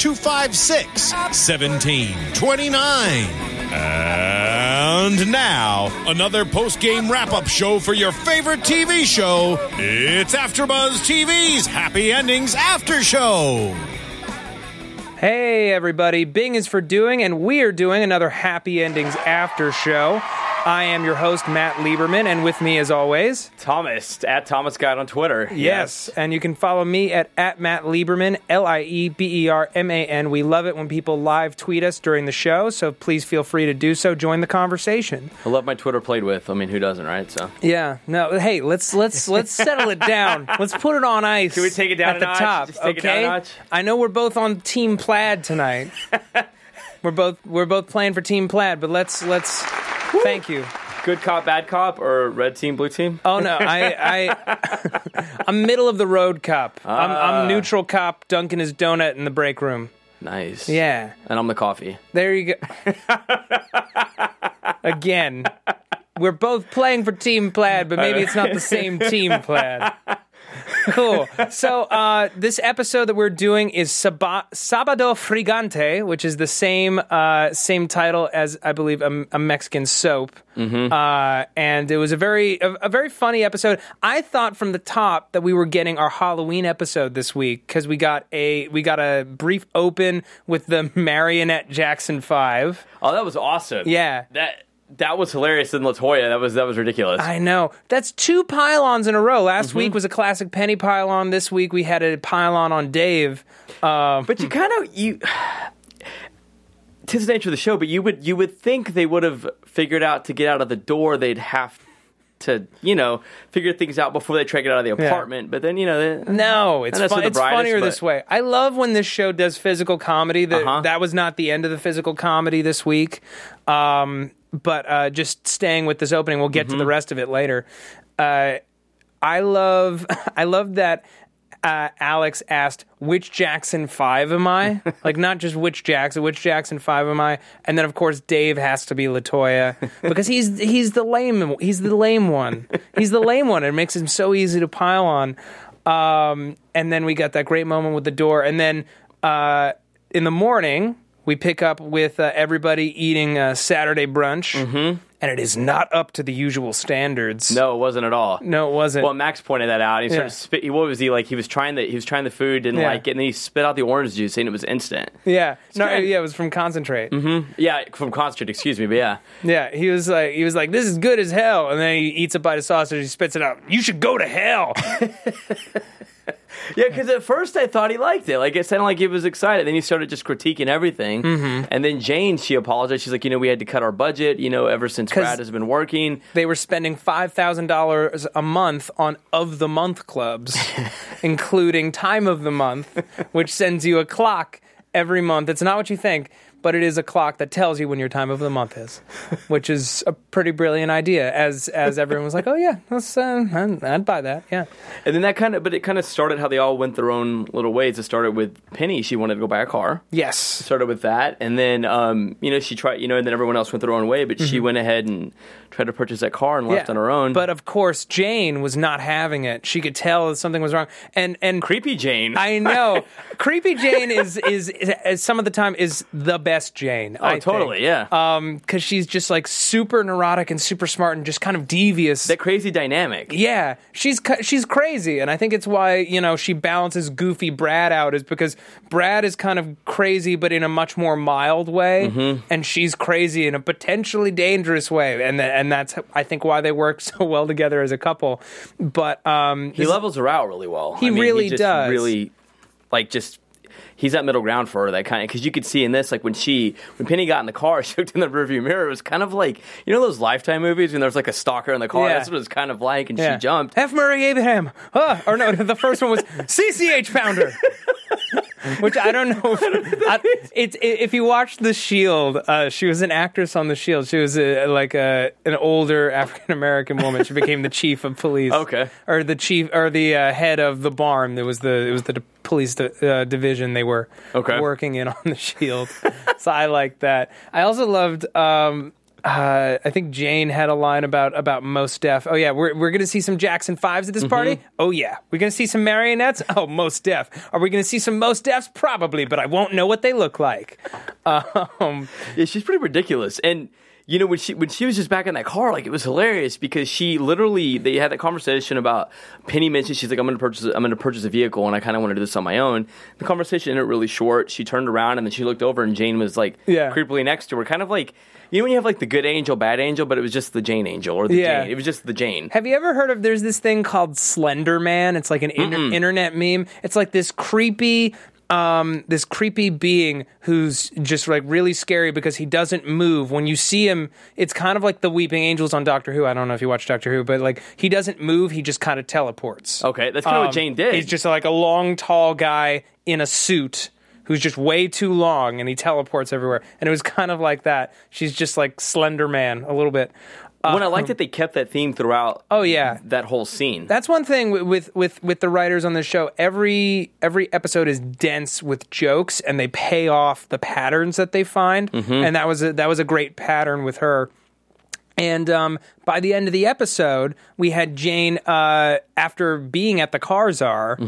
256 1729. And now, another post game wrap up show for your favorite TV show. It's AfterBuzz TV's Happy Endings After Show. Hey, everybody. Bing is for doing, and we are doing another Happy Endings after show. I am your host, Matt Lieberman, and with me, as always, Thomas at Thomas Guide on Twitter. yes, and you can follow me at, at Matt Lieberman, L I E B E R M A N. We love it when people live tweet us during the show, so please feel free to do so. Join the conversation. I love my Twitter played with. I mean, who doesn't, right? So Yeah, no, hey, let's let's let's settle it down. Let's put it on ice. Can we take it down at a the notch? top? Just take it okay, down a notch? I know we're both on Team Plaid tonight. we're both we're both playing for Team Plaid, but let's let's thank you. good cop, bad cop, or red team, blue team? Oh no, I I I'm middle of the road cop. I'm, Ah. I'm neutral cop dunking his donut in the break room. Nice. Yeah, And I'm the coffee. there you go. Again, we're both playing for Team Plaid, but maybe it's not the same Team Plaid. Cool. So uh, this episode that we're doing is Saba- Sabado Frigante, which is the same uh, same title as I believe a, a Mexican soap, Mm-hmm. uh, and it was a very a, a very funny episode. I thought from the top that we were getting our Halloween episode this week because we got a we got a brief open with the Marionette Jackson Five. Oh, that was awesome. Yeah. That that was hilarious in Latoya. That was that was ridiculous. I know. That's two pylons in a row. Last week was a classic Penny pylon. This week we had a pylon on Dave. Um, but you kind of you. Tis the nature of the show, but you would you would think they would have figured out to get out of the door. They'd have to you know figure things out before they try to get out of the Yeah. apartment. But then you know they, no, it's fun, it's brightest, funnier but- this way. I love when this show does physical comedy. That Uh-huh. that was not the end of the physical comedy this week. Um, but uh, just staying with this opening, we'll get to the Mm-hmm. rest of it later. Uh, I love I love that uh, Alex asked which Jackson five am I? like not just which Jackson, which Jackson five am I? And then of course Dave has to be Latoya because he's he's the lame he's the lame one. He's the lame one. It makes him so easy to pile on. Um, and then we got that great moment with the door, and then uh, in the morning we pick up with uh, everybody eating uh, Saturday brunch, mm-hmm. and it is not up to the usual standards. no, it wasn't at all. no, it wasn't. Well, Max pointed that out. He Yeah. started spit. What was he like? He was trying the he was trying the food, didn't Yeah. like it, and then he spit out the orange juice, saying it was instant. yeah, no, kinda- yeah, it was from concentrate. Yeah, from concentrate. Excuse me, but yeah, Yeah, he was like, he was like, this is good as hell, and then he eats a bite of sausage, he spits it out. You should go to hell. yeah. Because at first I thought he liked it. Like it sounded like he was excited. Then he started just critiquing everything. Mm-hmm. And then Jane, she apologized. She's like, you know, we had to cut our budget. You know, ever since Brad has been working. they were spending five thousand dollars a month on of the month clubs, including time of the month, which sends you a clock every month. It's not what you think, but it is a clock that tells you when your time of the month is, which is a pretty brilliant idea. As as everyone was like, oh yeah, that's uh, I'd, I'd buy that. Yeah, And then that kind of, but it kind of started how they all went their own little ways. It started with Penny. She wanted to go buy a car. yes, started with that, and then um, you know she tried, you know, and then everyone else went their own way, but she went ahead and tried to purchase that car and left on her own. Mm-hmm. But of course, Jane was not having it. She could tell that something was wrong, and and creepy Jane, I know. Creepy Jane is, is is is some of the time is the best Jane. Oh, I think. totally, yeah. Um, because she's just like super neurotic and super smart and just kind of devious. that crazy dynamic. yeah, she's she's crazy, and I think it's why you know she balances goofy Brad out is because Brad is kind of crazy, but in a much more mild way, Mm-hmm. and she's crazy in a potentially dangerous way, and th- and that's I think why they work so well together as a couple. But um, He levels her out really well. He I mean, really he just does. Really, like just. He's that middle ground for her, that kind of because you could see in this, like when she, when Penny got in the car, she looked in the rearview mirror. It was kind of like you know those Lifetime movies when there's like a stalker in the car. Yeah. That's what it was kind of like, and yeah. she jumped. F. Murray Abraham. Ah, or no, the first one was CCH Pounder. Which I don't know. If, I, it's if you watch The Shield, uh, she was an actress on The Shield. She was a, like a an older African American woman. She became the chief of police. Okay. or the chief or the uh, head of the barn. There was the it was the de- police di- uh, division they were Okay. working in on The Shield. so I like that. I also loved. Um, uh, I think Jane had a line about about Mos Def. Oh yeah, we're we're gonna see some Jackson fives at this party. Oh yeah, we're gonna see some marionettes. Oh, Mos Def. Are we gonna see some Mos Defs? Probably, but I won't know what they look like. Um, Yeah, she's pretty ridiculous. And you know when she when she was just back in that car, like it was hilarious because she literally they had that conversation about Penny mentioned she's like I'm going to purchase I'm to purchase a vehicle and I kind of want to do this on my own. The conversation ended really short. She turned around and then she looked over and Jane was like Yeah. creepily next to her, kind of like you know when you have like the good angel, bad angel, but it was just the Jane angel or the Yeah. Jane. It was just the Jane. Have you ever heard of? There's this thing called Slender Man. It's like an inter- internet meme. It's like this creepy, um, this creepy being who's just like really scary because he doesn't move. When you see him, it's kind of like the Weeping Angels on Doctor Who. I don't know if you watch Doctor Who, but like he doesn't move. He just kind of teleports. Okay, that's kind of Um, what Jane did. He's just like a long, tall guy in a suit who's just way too long and he teleports everywhere. And it was kind of like that. She's just like Slender Man a little bit. Uh, when I like um, that they kept that theme throughout. Oh, yeah. that whole scene. That's one thing with, with with the writers on the show. Every every episode is dense with jokes, and they pay off the patterns that they find. Mm-hmm. And that was a, that was a great pattern with her. And um, by the end of the episode, we had Jane, uh, after being at the car czar,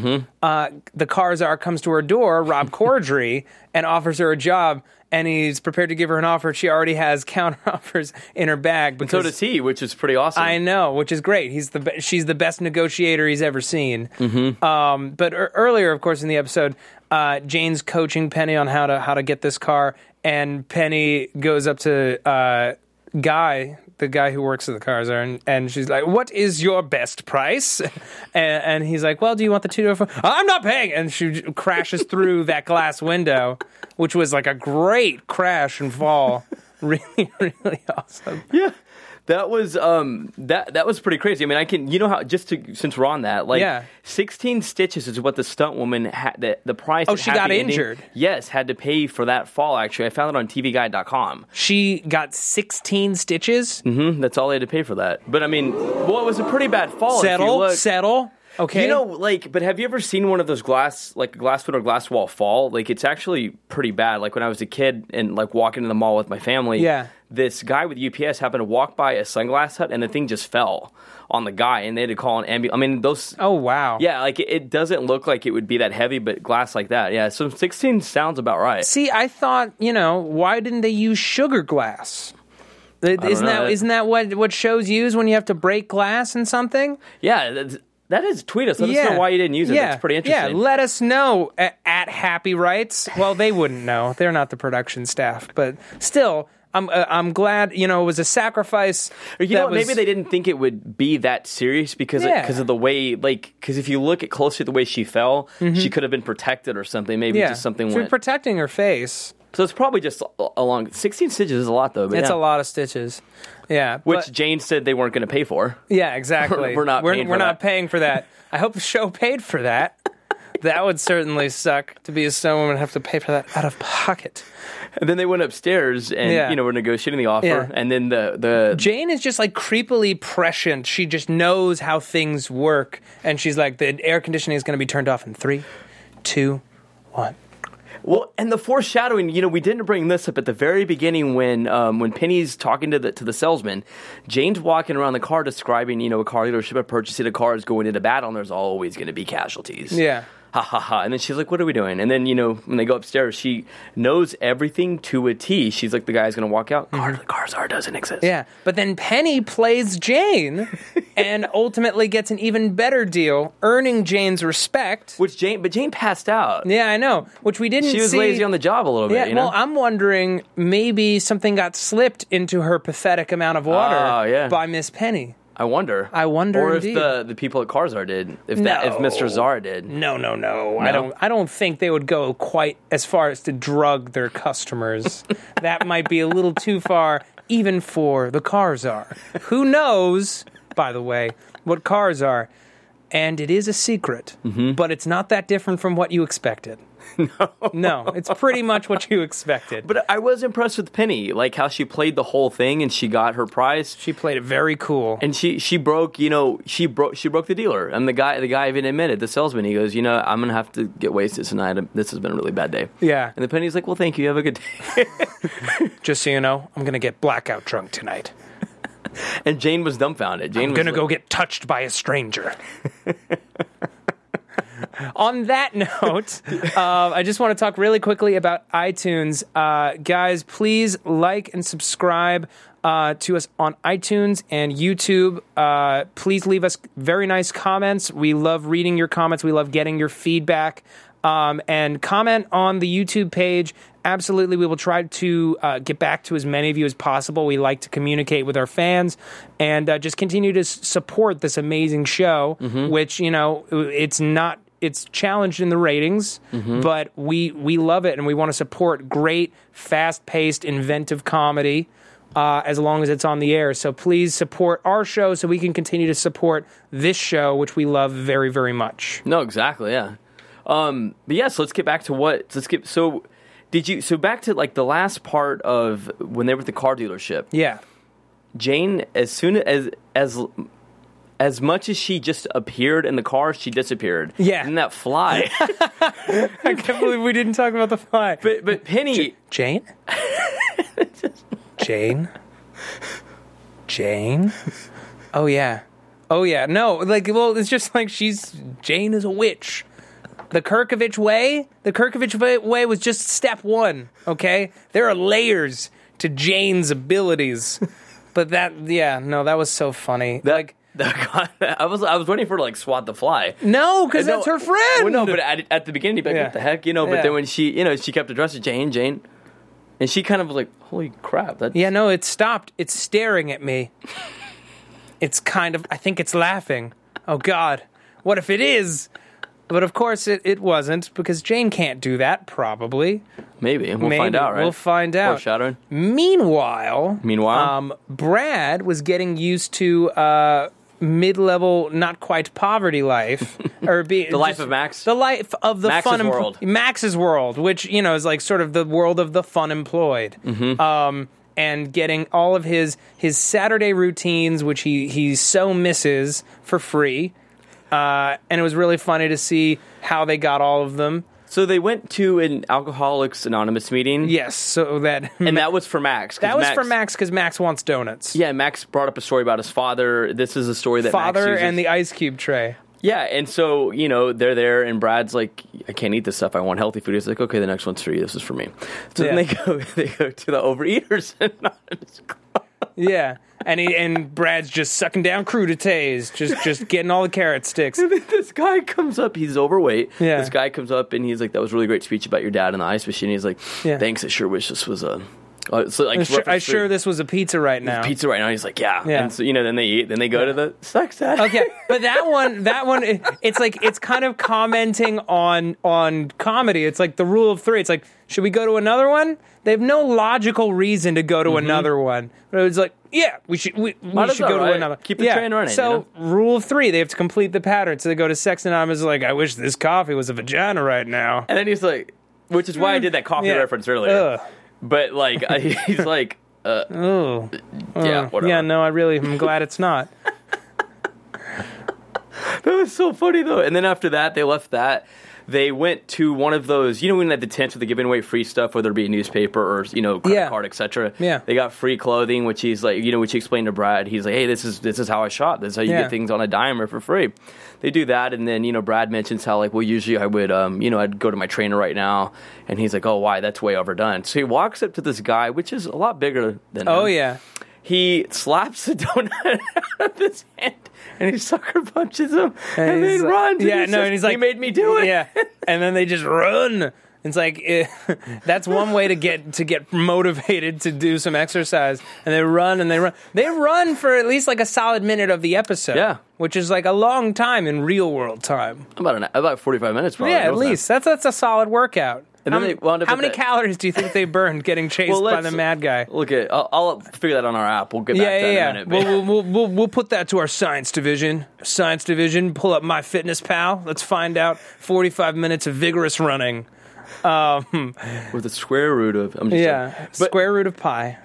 uh, the car czar comes to her door, Rob Corddry, and offers her a job. And he's prepared to give her an offer. She already has counter offers in her bag. Because so does he, which is pretty awesome. I know, which is great. He's the be- she's the best negotiator he's ever seen. Um, but er- earlier, of course, in the episode, uh, Jane's coaching Penny on how to how to get this car, and Penny goes up to uh, Guy, the guy who works at the cars, and and she's like, "What is your best price?" and, and he's like, "Well, do you want the two door? I'm not paying, and she crashes through that glass window, which was like a great crash and fall. Really, really awesome. Yeah. That was um that that was pretty crazy. I mean, I can you know how just to since we're on that like Yeah. sixteen stitches is what the stunt woman had the the price. Oh, she got Ending- injured. Yes, had to pay for that fall. Actually, I found it on TVGuide.com. She got 16 stitches. Mm, That's all they had to pay for that. But I mean, well, it was a pretty bad fall. if you Settle, look. settle. Okay. You know, like, but have you ever seen one of those glass, like glass foot or glass wall fall? Like, it's actually pretty bad. Like when I was a kid and like walking to the mall with my family, Yeah. This guy with UPS happened to walk by a sunglass hut and the thing just fell on the guy, and they had to call an ambulance. I mean, those. oh wow. Yeah, like it, it doesn't look like it would be that heavy, but glass like that, yeah. So sixteen sounds about right. See, I thought, you know, why didn't they use sugar glass? Isn't know. that isn't that what what shows use when you have to break glass in something? Yeah, that's, tweet us. Let us know why you didn't use it. Yeah. That's pretty interesting. Yeah, let us know at, at Happy Rights. Well, they wouldn't know; they're not the production staff. But still, I'm uh, I'm glad you know it was a sacrifice. Or you know, was- maybe they didn't think it would be that serious because Yeah. because of the way, like, because if you look at closely at the way she fell, she could have been protected or something. Maybe Mm-hmm. yeah, just something She went. protecting her face. so it's probably just a- along. Sixteen stitches is a lot, though. But It's yeah. a lot of stitches. Yeah, Which but- Jane said they weren't going to pay for. Yeah, exactly. We're not We're, paying we're not that. paying for that. I hope the show paid for that. that would certainly suck to be a stone woman and have to pay for that out of pocket. And then they went upstairs and Yeah. you know were negotiating the offer. Yeah. And then the the Jane is just like creepily prescient. She just knows how things work, and she's like, the air conditioning is going to be turned off in three, two, one. Well, and the foreshadowing, you know, we didn't bring this up at the very beginning when um, when Penny's talking to the to the salesman. Jane's walking around the car describing, you know, a car dealership of purchasing a car is going into battle, and there's always going to be casualties. Yeah. Ha ha ha. And then she's like, what are we doing? And then, you know, when they go upstairs, she knows everything to a T. She's like, the guy's going to walk out. Mm-hmm. Car- Karzar doesn't exist. Yeah, but then Penny plays Jane and ultimately gets an even better deal, earning Jane's respect. Which Jane, but Jane passed out. Yeah, I know. Which we didn't She was see. lazy on the job a little bit, Yeah, you know? well, I'm wondering maybe something got slipped into her pathetic amount of water Oh, yeah. by Miss Penny. I wonder. I wonder Or indeed. if the, the people at Carzar did. If that if Mr. Czar did. No, no, no, I don't. I don't think they would go quite as far as to drug their customers. that might be a little too far, even for the Carzar. Who knows? By the way, what cars are, and it is a secret, Mm-hmm. but it's not that different from what you expected. No, no, it's pretty much what you expected. But I was impressed with Penny, like how she played the whole thing and she got her prize. she played it very cool. And she she broke, you know, she broke she broke the dealer. And the guy the guy even admitted, the salesman, he goes, you know, I'm gonna have to get wasted tonight. This has been a really bad day. Yeah. And the Penny's like, well, thank you. Have a good day. Just so you know, I'm gonna get blackout drunk tonight. and Jane was dumbfounded. Jane I'm was gonna like- go get touched by a stranger. On that note, uh, I just want to talk really quickly about iTunes. Uh, guys, please like and subscribe uh, to us on iTunes and YouTube. Uh, please leave us very nice comments. We love reading your comments, we love getting your feedback. Um, and comment on the YouTube page. Absolutely, we will try to uh, get back to as many of you as possible. We like to communicate with our fans and uh, just continue to s- support this amazing show, which you know it's not it's challenged in the ratings, but we we love it and we want to support great, fast paced, inventive comedy. Uh, as long as it's on the air. So please support our show so we can continue to support this show, which we love very, very much. No, exactly, yeah. Um, but yes, let's get back to what. Let's get so. Did you so back to like the last part of when they were at the car dealership? Yeah. Jane, as soon as as as much as she just appeared in the car, she disappeared. Yeah. and that fly. I can't believe we didn't talk about the fly. but but Penny, Jane? Jane? Jane? Oh yeah. Oh yeah. No, like well, it's just like she's Jane is a witch. The Kerkovich way, the Kerkovich way- was just step 1, okay? There are layers to Jane's abilities. But that yeah, no, that was so funny. that, like I was I was waiting for to like swat the fly. no, cuz No, her friend. Well, no, but at, at the beginning, like, Yeah. what the heck, you know? But Yeah. then when she, you know, she kept addressing Jane, Jane, and she kind of was like, holy crap, that Yeah, no, it stopped. It's staring at me. It's kind of, I think it's laughing. Oh, God. What if it is? But of course, it, it wasn't because Jane can't do that, probably. maybe we'll Maybe. find out, right? We'll find out. Foreshadowing. Meanwhile, Meanwhile? um, Brad was getting used to uh, mid-level, not quite poverty life, or be The life of Max? the life of the Max's fun world. Max's world, which you know is like sort of the world of the fun employed. Mm-hmm. Um, and getting all of his his Saturday routines, which he he so misses for free. Uh, and it was really funny to see how they got all of them. So they went to an Alcoholics Anonymous meeting. Yes, so that And that was for Max. that was for Max because Max wants donuts. Yeah, Max brought up a story about his father. This is a story that Father Max and the ice cube tray. yeah, and so you know they're there, and Brad's like, "I can't eat this stuff. I want healthy food." He's like, "Okay, the next one's for you. This is for me." So then they go, they go to the Overeaters Anonymous Club. Yeah, and he and Brad's just sucking down crudités, just just getting all the carrot sticks. this guy comes up. He's overweight. Yeah. This guy comes up and he's like, "That was a really great speech about your dad in the ice machine." He's like, Yeah. "Thanks. I sure wish this was a." Uh, so like I'm sure, I reference sure to this was a pizza right now. pizza right now. He's like, "Yeah." Yeah. And so you know, then they eat. Then they go to the sex ed. Okay, but that one, that one, it- it's like it's kind of commenting on on comedy. It's like the rule of three. It's like, should we go to another one? They have no logical reason to go to another one. But was like, yeah, we should we, we Mm-hmm. Should go well, to right? another. Keep the yeah. train running, So you rule three, they have to complete the pattern. So they go to Sex and I'm Like, I wish this coffee was a vagina right now. And then he's like, which is why I did that coffee Yeah. reference earlier. Ugh. But like, he's like, uh, Oh, yeah, whatever. yeah. No, I really, I'm glad it's not. that was so funny though. And then after that, they left that. They went to one of those, you know, when they had the tents where they're giving away free stuff, whether it be a newspaper or you know, credit Yeah. card, etc. Yeah. they got free clothing, which he's like, you know, which he explained to Brad. He's like, hey, this is this is how I shop. This is how you Yeah. get things on a dime or for free. They do that, and then you know, Brad mentions how like, well, usually I would, um, you know, I'd go to my trainer right now, and he's like, oh, why? That's way overdone. So he walks up to this guy, which is a lot bigger than Oh him yeah. He slaps the donut out of his hand and he sucker punches him and, he's then like- runs. Yeah, and no, says, and he's like, he made me do it. Yeah, and then they just run. It's like eh, that's one way to get to get motivated to do some exercise, and they run and they run. They run for at least like a solid minute of the episode. Yeah. which is like a long time in real world time. about an, about forty five minutes. Probably. yeah, at Real time. least that's that's a solid workout. And how then they wound up how many that- calories do you think they burned getting chased Well, by the mad guy? Look at. I'll, I'll figure that on our app. We'll get back Yeah, to that yeah, in a yeah. minute. We'll, we'll, we'll, we'll put that to our science division. Science division, pull up My Fitness Pal. Let's find out 45 minutes of vigorous running. Um, with the square root of. I'm just Yeah, saying. But, square root of pi.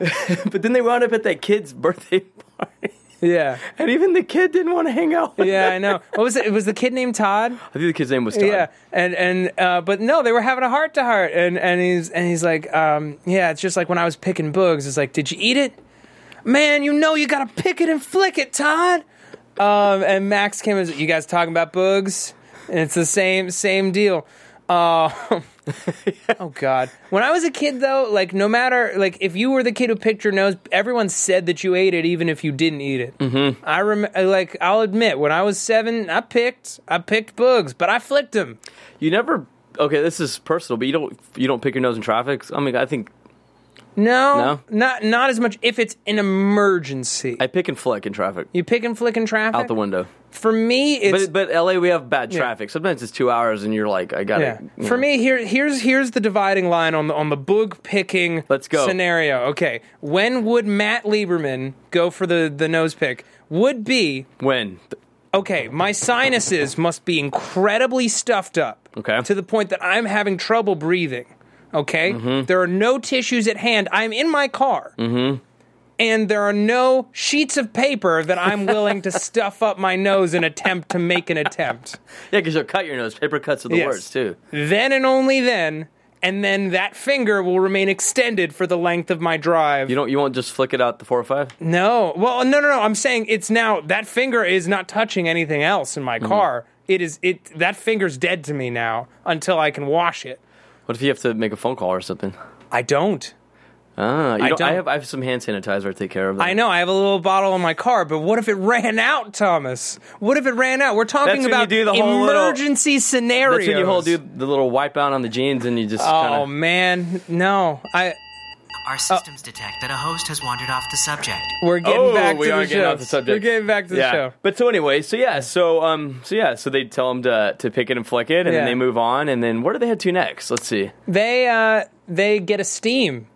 but then they wound up at that kid's birthday party, Yeah, and even the kid didn't want to hang out. With yeah, them. I know. What was it? It was the kid named Todd. I think the kid's name was Todd. Yeah, and and uh, but no, they were having a heart to heart, and and he's and he's like, um, yeah, it's just like when I was picking bugs. It's like, did you eat it? Man, you know you gotta pick it and flick it, Todd. Um, and Max came as you guys talking about bugs, and it's the same same deal. Uh, oh God! When I was a kid, though, like no matter like if you were the kid who picked your nose, everyone said that you ate it, even if you didn't eat it. Mm-hmm. I rem- like I'll admit when I was seven, I picked I picked bugs, but I flicked them. You never. Okay, this is personal, but you don't. You don't pick your nose in traffic. I mean, I think No, No? not not as much. If it's an emergency, I pick and flick in traffic you pick and flick in traffic. out the window. For me, it's But but LA we have bad traffic. Sometimes it's two hours and you're like I got Yeah. to For me, here here's here's the dividing line on the on the boog picking Let's go. scenario. Okay. When would Matt Lieberman go for the, the nose pick? Would be when okay, my sinuses must be incredibly stuffed up. Okay. To the point that I'm having trouble breathing. Okay? There are no tissues at hand. I'm in my car. Mm-hmm. And there are no sheets of paper that I'm willing to stuff up my nose and attempt to make an attempt. yeah, because you'll cut your nose. Paper cuts are the Yes. worst too. then and only then, and then that finger will remain extended for the length of my drive. You don't. You won't just flick it out the four or five. no, well, no, no, no. I'm saying it's now that finger is not touching anything else in my Mm-hmm. car. It is it that finger's dead to me now until I can wash it. What if you have to make a phone call or something? I don't. Ah, you I don't, don't. have I have some hand sanitizer to take care of. That. I know I have a little bottle in my car, but what if it ran out, Thomas? What if it ran out? We're talking That's when you about do the whole little- emergency scenarios. That's when you hold do the little wipe out on the jeans and you just. Oh kinda, man, no. I Our systems detect that a host has wandered off the subject. we're getting Oh, back to we the are show. getting off the subject. We're getting back to the yeah. show. But so anyway, so yeah, so um, so yeah, so they tell him to to pick it and flick it, and Yeah. then they move on, and then where do they head to next? Let's see. They uh they get a steam.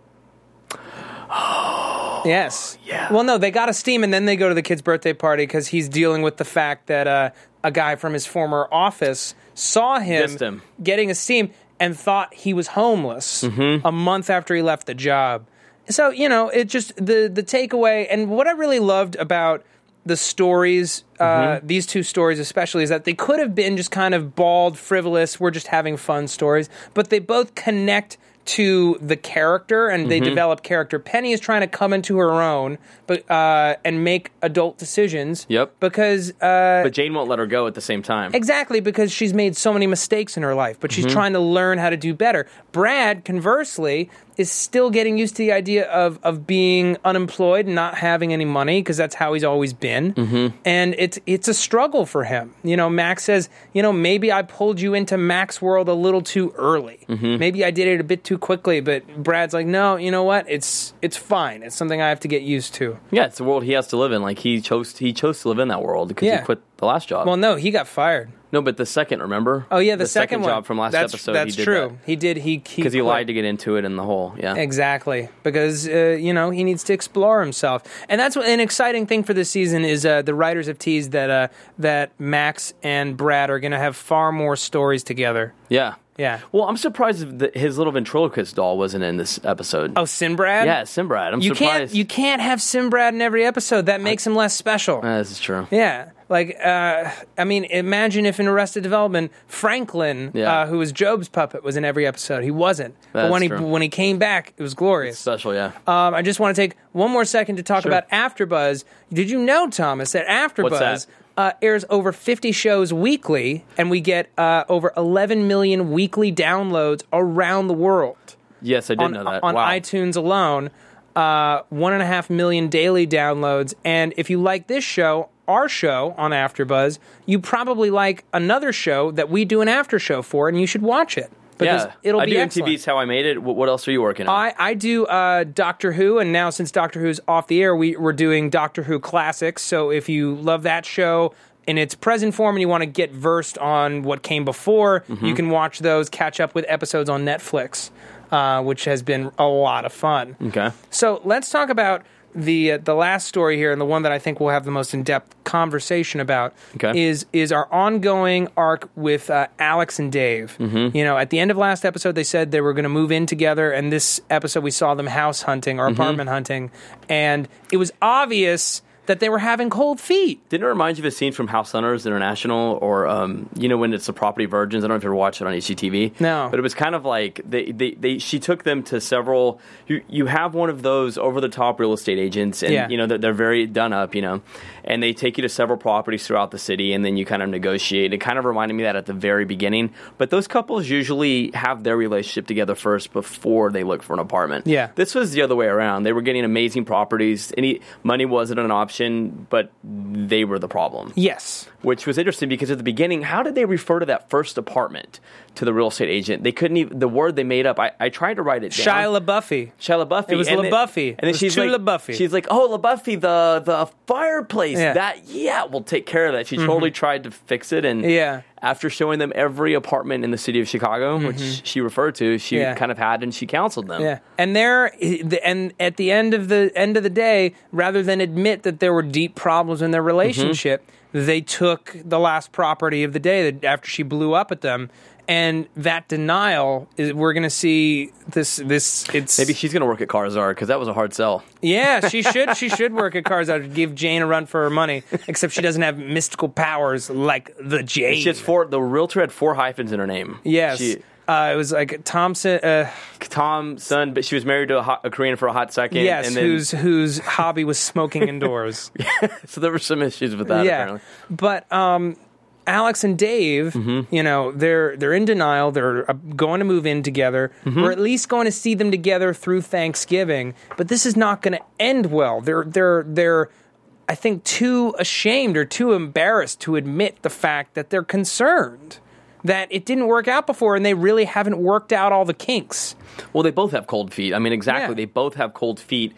Oh yes. yeah. Well, no, they got a steam, and then they go to the kid's birthday party because he's dealing with the fact that uh, a guy from his former office saw him, Dissed him. getting a steam and thought he was homeless Mm-hmm. a month after he left the job. So you know, it just the the takeaway, and what I really loved about the stories, uh, Mm-hmm. these two stories especially, is that they could have been just kind of bald, frivolous, we're just having fun stories, but they both connect to the character and Mm-hmm. they develop character. Penny is trying to come into her own, but uh, and make adult decisions. Yep. Because uh, But Jane won't let her go at the same time. Exactly, because she's made so many mistakes in her life, but Mm-hmm. she's trying to learn how to do better. Brad, conversely, is still getting used to the idea of, of being unemployed and not having any money because that's how he's always been. Mm-hmm. And it's it's a struggle for him. You know, Max says, you know, maybe I pulled you into Max world a little too early. Mm-hmm. Maybe I did it a bit too quickly, but Brad's like, no, you know what? It's it's fine. It's something I have to get used to. Yeah, it's the world he has to live in. Like he chose, he chose to live in that world because Yeah. he quit the last job. Well, no, he got fired. no, but the second, remember? Oh yeah, the, second, one. job from last that's, episode. That's he did true. He did. He because he, quit. lied to get into it in the hole. Yeah, Exactly, because uh, you know he needs to explore himself, and that's what, an exciting thing for this season is. Uh, the writers have teased that uh, that Max and Brad are going to have far more stories together. yeah. Yeah. Well, I'm surprised that his little ventriloquist doll wasn't in this episode. Oh, Sinbrad. yeah, Sinbrad. I'm You surprised. can't you can't have Sinbrad in every episode. That makes him less special. Uh, this is true. Yeah, like uh, I mean, imagine if in Arrested Development, Franklin, Yeah. uh, who was Gob's puppet, was in every episode. He wasn't, but That's when he when he came back, it was glorious. Special, yeah. Um, I just want to take one more second to talk Sure. about AfterBuzz. Did you know, Thomas, that AfterBuzz? Uh, airs over 50 shows weekly, and we get uh, over 11 million weekly downloads around the world yes, I did on, know that. on wow. iTunes alone. Uh, one and a half million daily downloads. And if you like this show, our show on AfterBuzz, you probably like another show that we do an after show for, and you should watch it because yeah, it'll I be do excellent. MTV's How I Made It. What, what else are you working on? I, I do uh, Doctor Who, and now since Doctor Who's off the air, we, we're doing Doctor Who classics. So if you love that show in its present form and you want to get versed on what came before, Mm-hmm. you can watch those, catch up with episodes on Netflix, uh, which has been a lot of fun. okay. So let's talk about the uh, the last story here, and the one that I think we'll have the most in depth conversation about Okay. is is our ongoing arc with uh, Alex and Dave. Mm-hmm. You know, at the end of last episode, they said they were going to move in together, and this episode we saw them house hunting or Mm-hmm. apartment hunting, and it was obvious that they were having cold feet. Didn't it remind you of a scene from House Hunters International, or um, you know when it's the Property Virgins? I don't know if you ever watched it on HGTV. No. but it was kind of like they, they, they she took them to several. You you have one of those over the top real estate agents, and Yeah. you know they're, they're very done up, you know, and they take you to several properties throughout the city, and then you kind of negotiate. It kind of reminded me that at the very beginning, but those couples usually have their relationship together first before they look for an apartment. Yeah. This was the other way around. They were getting amazing properties. Any money wasn't an option, but they were the problem. Yes. Which was interesting because at the beginning, how did they refer to that first apartment to the real estate agent? They couldn't even the word they made up. I, I tried to write it down. Shia LaBeoufy. Shia. It was and then- And then she's like, she's like, oh, LaBeoufy, the the fireplace. Yeah. Mm-hmm. That yeah, we'll take care of that. She totally tried to fix it, and Yeah. after showing them every apartment in the city of Chicago, which she referred to, she Mm-hmm. Yeah. kind of had, and she counseled them. Yeah, and there, and at the end of the end of the day, rather than admit that there were deep problems in their relationship, they took the last property of the day after she blew up at them, and that denial is we're going to see this. This it's Maybe she's gonna work at Carzar because that was a hard sell. yeah, she should she should work at Carzar Out give Jane a run for her money. Except she doesn't have mystical powers like the Jane. She has four. The realtor had four hyphens in her name. yes. She, uh, it was like Thompson. Uh, son, but she was married to a, hot, a Korean for a hot second. yes, and then, whose whose hobby was smoking indoors. so there were some issues with that. yeah, Apparently, but um, Alex and Dave, Mm-hmm. you know, they're they're in denial. They're uh, going to move in together. Mm-hmm. We're at least going to see them together through Thanksgiving. But this is not going to end well. They're they're they're. I think too ashamed or too embarrassed to admit the fact that they're concerned that it didn't work out before and they really haven't worked out all the kinks. well, they both have cold feet. I mean, exactly. Yeah. They both have cold feet,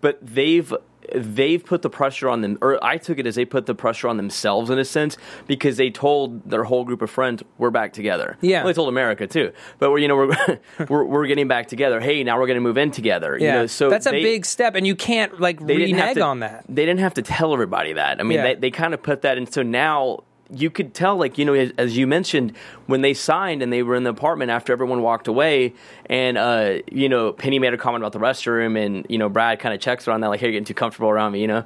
but they've they've put the pressure on them. Or I took it as they put the pressure on themselves in a sense because they told their whole group of friends, "We're back together." Yeah. well, they told America too. But we're you know we're we're, we're getting back together. Hey, now we're going to move in together. You Yeah, know, so that's a they- big step, and you can't like they didn't have renege to, on that. They didn't have to tell everybody that. I mean, Yeah. they, they kind of put that, and so now you could tell, like you know, as, as you mentioned, when they signed and they were in the apartment after everyone walked away, and uh, you know, Penny made a comment about the restroom, and you know, Brad kind of checks her on that, like, "Hey, you're getting too comfortable around me," you know.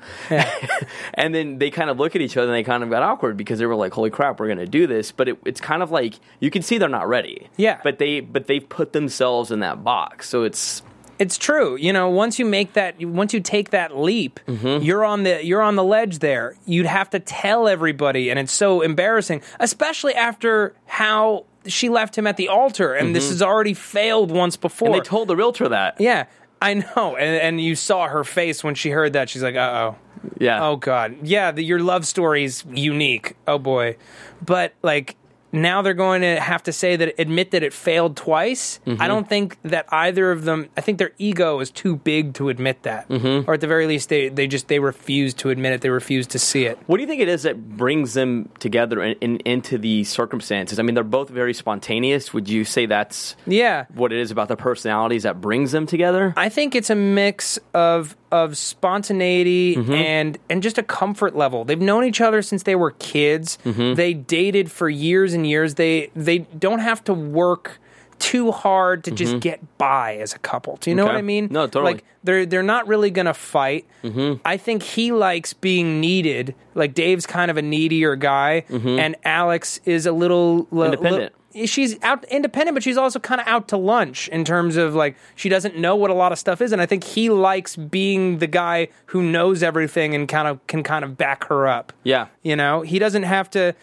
and then they kind of look at each other, and they kind of got awkward because they were like, "Holy crap, we're gonna do this!" But it, it's kind of like you can see they're not ready. Yeah. But they but they've put themselves in that box, so it's It's true. You know, once you make that, once you take that leap, Mm-hmm. you're on the you're on the ledge there. You'd have to tell everybody, and it's so embarrassing, especially after how she left him at the altar, and this has already failed once before. Mm-hmm. and they told the realtor that. yeah, I know, and, and you saw her face when she heard that. She's like, "Uh oh." Yeah. Oh God, yeah, the, your love story's unique. Oh boy, but like now they're going to have to say that admit that it failed twice. Mm-hmm. I don't think that either of them. I think their ego is too big to admit that, Mm-hmm. or at the very least, they they just they refuse to admit it. They refuse to see it. What do you think it is that brings them together in, in, into these circumstances? I mean, they're both very spontaneous. Would you say that's Yeah, what it is about their personalities that brings them together? I think it's a mix of of spontaneity Mm-hmm. and and just a comfort level. They've known each other since they were kids. Mm-hmm. They dated for years and and years, they they don't have to work too hard to just get by as a couple. Do you know Mm-hmm. Okay. what I mean? No, totally. Like they're they're not really gonna fight. Mm-hmm. I think he likes being needed. Like Dave's kind of a needier guy, and Alex is a little li- Mm-hmm. Independent. li- she's out independent, but she's also kind of out to lunch in terms of like she doesn't know what a lot of stuff is, and I think he likes being the guy who knows everything and kind of can kind of back her up. Yeah. You know, he doesn't have to.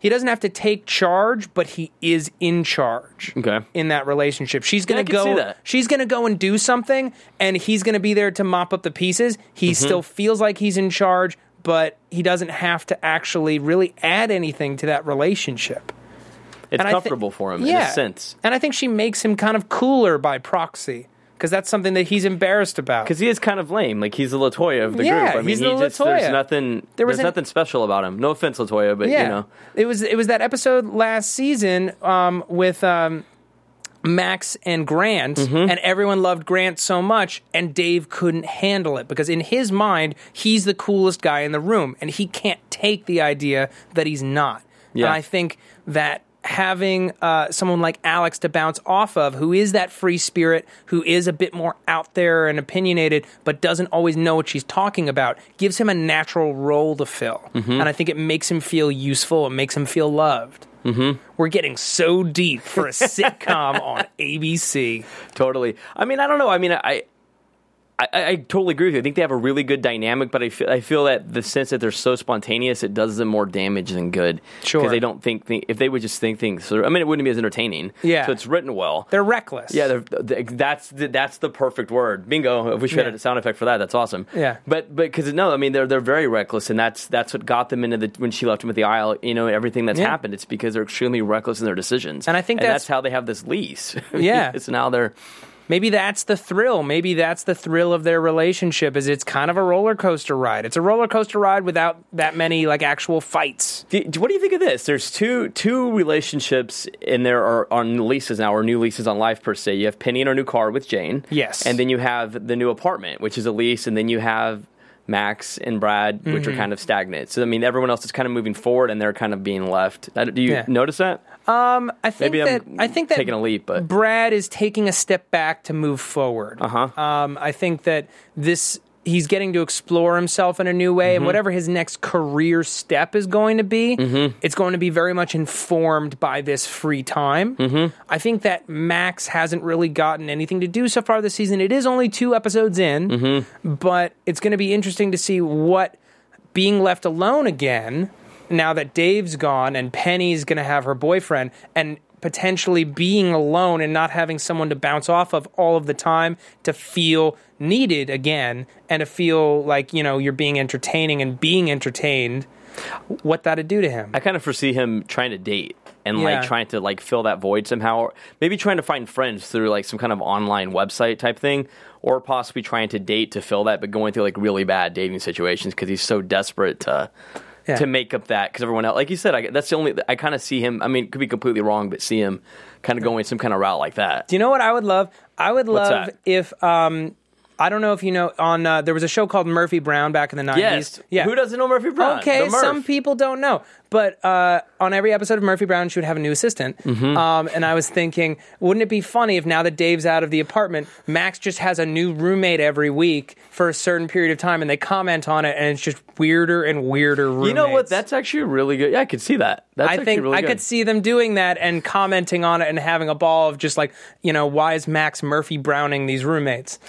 He doesn't have to take charge, but he is in charge Okay. in that relationship. She's Yeah, gonna can go. She's gonna go and do something, and he's gonna be there to mop up the pieces. He Mm-hmm. still feels like he's in charge, but he doesn't have to actually really add anything to that relationship. It's And comfortable for him yeah. in a sense. And I think she makes him kind of cooler by proxy because that's something that he's embarrassed about. Because he is kind of lame. Like he's the Latoya of the Yeah, group. I mean, he's he the just, there's nothing. There was there's an- nothing special about him. No offense, Latoya, but yeah, you know, it was it was that episode last season um, with um, Max and Grant, Mm-hmm. and everyone loved Grant so much, and Dave couldn't handle it because in his mind he's the coolest guy in the room, and he can't take the idea that he's not. Yeah. And I think that having uh, someone like Alex to bounce off of, who is that free spirit, who is a bit more out there and opinionated, but doesn't always know what she's talking about, gives him a natural role to fill. Mm-hmm. And I think it makes him feel useful. It makes him feel loved. Mm-hmm. We're getting so deep for a sitcom on ABC. totally. I mean, I don't know. I mean, I. I, I totally agree with you. I think they have a really good dynamic, but I feel I feel that the sense that they're so spontaneous, it does them more damage than good. Sure. because they don't think, if they would just think things through. I mean, it wouldn't be as entertaining. Yeah. so it's written well. They're reckless. Yeah, they're, they that's the, that's the perfect word. Bingo! If we should Yeah. have a sound effect for that, that's awesome. Yeah. but but because no, I mean they're they're very reckless, and that's that's what got them into the when she left him at the aisle. You know, everything that's Yeah. happened. It's because they're extremely reckless in their decisions, And I think that's- that's how they have this lease. Yeah. so now they're Maybe that's the thrill. Maybe that's the thrill of their relationship is it's kind of a roller coaster ride. It's a roller coaster ride without that many like actual fights. Do- what do you think of this? There's two two relationships in there are on leases now, or new leases on life per se. You have Penny in her new car with Jane, Yes. and then you have the new apartment, which is a lease, and then you have Max and Brad, which Mm-hmm. are kind of stagnant. So I mean, everyone else is kind of moving forward, and they're kind of being left. Do you Yeah. notice that? I think Maybe that I'm I think that taking a leap, but- Brad is taking a step back to move forward. Uh-huh. Um, I think that this he's getting to explore himself in a new way, and Mm-hmm. whatever his next career step is going to be, Mm-hmm. it's going to be very much informed by this free time. Mm-hmm. I think that Max hasn't really gotten anything to do so far this season. It is only two episodes in, Mm-hmm. but it's going to be interesting to see what being left alone again now that Dave's gone and Penny's going to have her boyfriend and potentially being alone and not having someone to bounce off of all of the time to feel needed again and to feel like, you know, you're being entertaining and being entertained, what that'd do to him. I kind of foresee him trying to date and Yeah. like trying to like fill that void somehow, or maybe trying to find friends through like some kind of online website type thing, or possibly trying to date to fill that, but going through like really bad dating situations because he's so desperate to. Yeah. To make up that, because everyone else, like you said, I, that's the only. I kind of see him. I mean, could be completely wrong, but see him kind of going some kind of route like that. Do you know what I would love? I would love if um I don't know if you know on uh, there was a show called Murphy Brown back in the 90s. Yes. Yeah. Who doesn't know Murphy Brown? Okay, some people don't know, but uh, on every episode of Murphy Brown, she would have a new assistant. Mm-hmm. Um, and I was thinking, wouldn't it be funny if now that Dave's out of the apartment, Max just has a new roommate every week for a certain period of time, and they comment on it, and it's just weirder and weirder. Roommates. You know what? That's actually really good. Yeah, I could see that. That's I actually think really I could see them doing that and commenting on it and having a ball of just like, you know, why is Max Murphy Browning these roommates?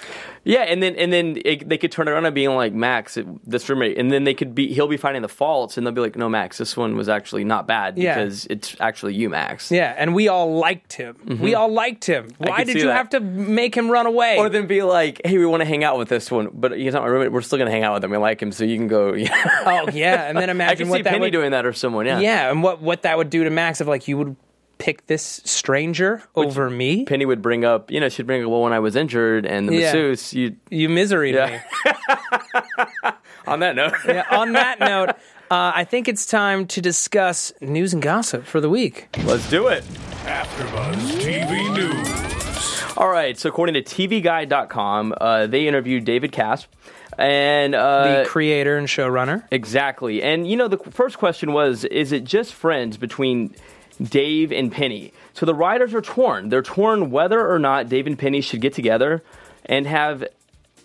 Yeah, and then and then it, they could turn around and being like Max, it, this roommate, and then they could be he'll be finding the faults, and they'll be like, no, Max, this one was actually not bad Yeah. because it's actually you, Max. Yeah, and we all liked him. We mm-hmm. all liked him. Why could did see you that. have to make him run away? Or then be like, hey, we want to hang out with this one, but he's not my roommate. We're still gonna hang out with him. We like him, so you can go. Yeah. oh yeah, and then I imagine can what see that Penny would doing that or someone. Yeah. Yeah, and what what that would do to Max if like you would pick this stranger over me? Penny would bring up, you know, she'd bring up, well, when I was injured and the Yeah. masseuse, you. You misery me. On that note, Yeah, on that note, uh, I think it's time to discuss news and gossip for the week. let's do it. AfterBuzz TV News. All right. So according to TVGuide.com, uh, they interviewed David Caspe. And uh, the creator and showrunner. Exactly. And you know, the first question was is it just friends between Dave and Penny? So the writers are torn. They're torn whether or not Dave and Penny should get together and have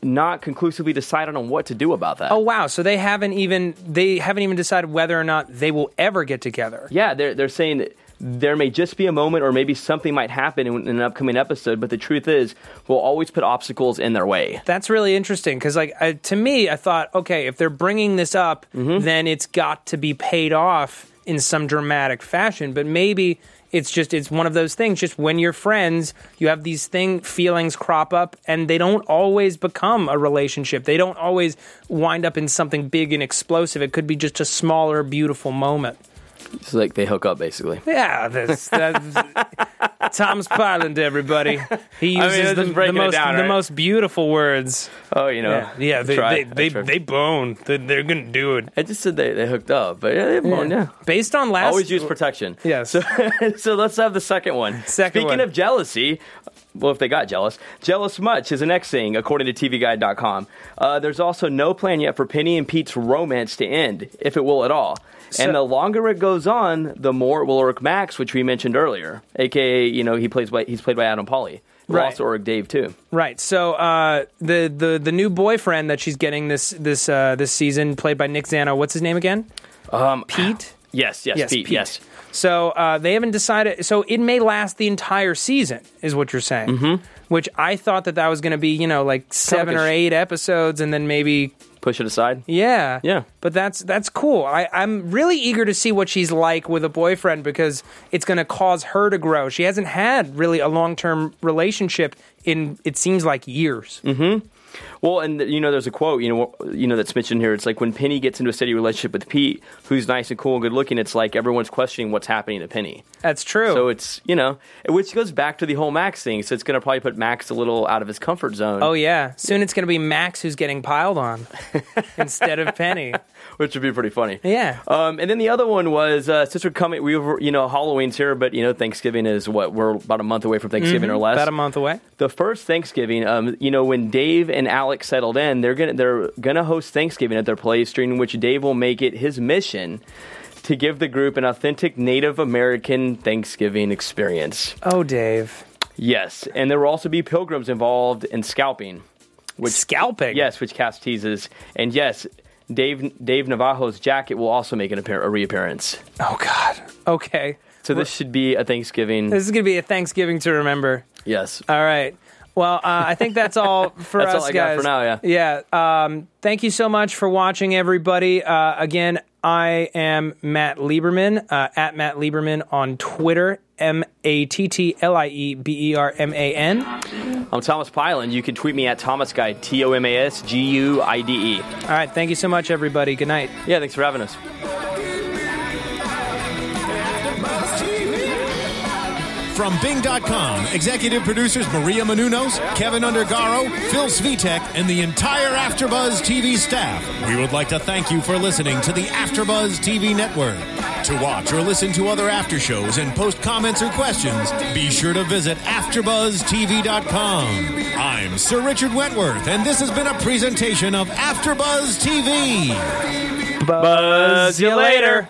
not conclusively decided on what to do about that. Oh wow! So they haven't even they haven't even decided whether or not they will ever get together. Yeah, they're they're saying that there may just be a moment or maybe something might happen in, in an upcoming episode, but the truth is, we'll always put obstacles in their way. That's really interesting because, like, I, to me, I thought, okay, if they're bringing this up, Mm-hmm. then it's got to be paid off in some dramatic fashion. But maybe it's just it's one of those things. Just when you're friends, you have these thing feelings crop up, and they don't always become a relationship. They don't always wind up in something big and explosive. It could be just a smaller, beautiful moment. It's like they hook up basically. Yeah, that's, that's Thomas Pyland, everybody. He I mean, uses the, the most down, the most beautiful words. Oh, you know. Yeah, yeah. They they they, they bone. They, they're gonna do it. I just said they, they hooked up, but yeah, they yeah. yeah. Based on last, Always use protection. Yeah. So, so let's have the second one. Second Speaking one. of jealousy, well, if they got jealous, jealous much is the next thing, according to TVGuide.com. Uh, there's also no plan yet for Penny and Pete's romance to end, if it will at all. So- and the longer it goes on, the more it will irk Max, which we mentioned earlier, aka you know he plays by he's played by Adam Pally. Will Right. also irk Dave too. Right. So uh, the the the new boyfriend that she's getting this this uh, this season, played by Nick Zano. What's his name again? Um, Pete. Yes, yes, Pete, Yes. So uh, they haven't decided. So it may last the entire season, is what you're saying. Mm-hmm. Which I thought that that was going to be, you know, like seven like or sh- eight episodes, and then maybe Push it aside. Yeah. Yeah. But that's that's cool. I, I'm really eager to see what she's like with a boyfriend because it's gonna cause her to grow. She hasn't had really a long term relationship in it seems like years. Mm-hmm. Well, and you know, there's a quote, you know, you know that's mentioned here. It's like when Penny gets into a steady relationship with Pete, who's nice and cool and good looking. It's like everyone's questioning what's happening to Penny. That's true. So it's you know, which goes back to the whole Max thing. So it's going to probably put Max a little out of his comfort zone. oh yeah. Soon it's gonna be Max who's getting piled on instead of Penny. which would be pretty funny. Yeah. Um, and then the other one was uh, since we're coming, we were you know Halloween's here, but you know Thanksgiving is what we're about a month away from Thanksgiving or less. Mm-hmm. About a month away. the first Thanksgiving, um, you know, when Dave and Alex settled in, they're gonna they're gonna host Thanksgiving at their place, during which Dave will make it his mission to give the group an authentic Native American Thanksgiving experience. Oh Dave. Yes, and there will also be pilgrims involved in scalping, which Scalping. yes, which Cass teases, and yes. Dave Dave Navajo's jacket will also make an appear- a reappearance. Oh God. Okay. So this should be a Thanksgiving. This is gonna be a Thanksgiving to remember. yes. All right. Well, uh, I think that's all for That's us, all I got guys. for now, yeah. Yeah. Um, thank you so much for watching, everybody. Uh, again, I am Matt Lieberman uh, at Matt Lieberman on Twitter. M A T T L I E B E R M A N. I'm Thomas Pyland. You can tweet me at Thomas Guide, T O M A S G U I D E. All right. Thank you so much, everybody. Good night. Yeah, thanks for having us. From Bing.com, executive producers Maria Menounos, Kevin Undergaro, Phil Svitek, and the entire Afterbuzz TV staff. We would like to thank you for listening to the Afterbuzz TV network. To watch or listen to other after shows and post comments or questions, be sure to visit AfterBuzzTV.com. I'm Sir Richard Wentworth, and this has been a presentation of Afterbuzz TV. Buzz you later.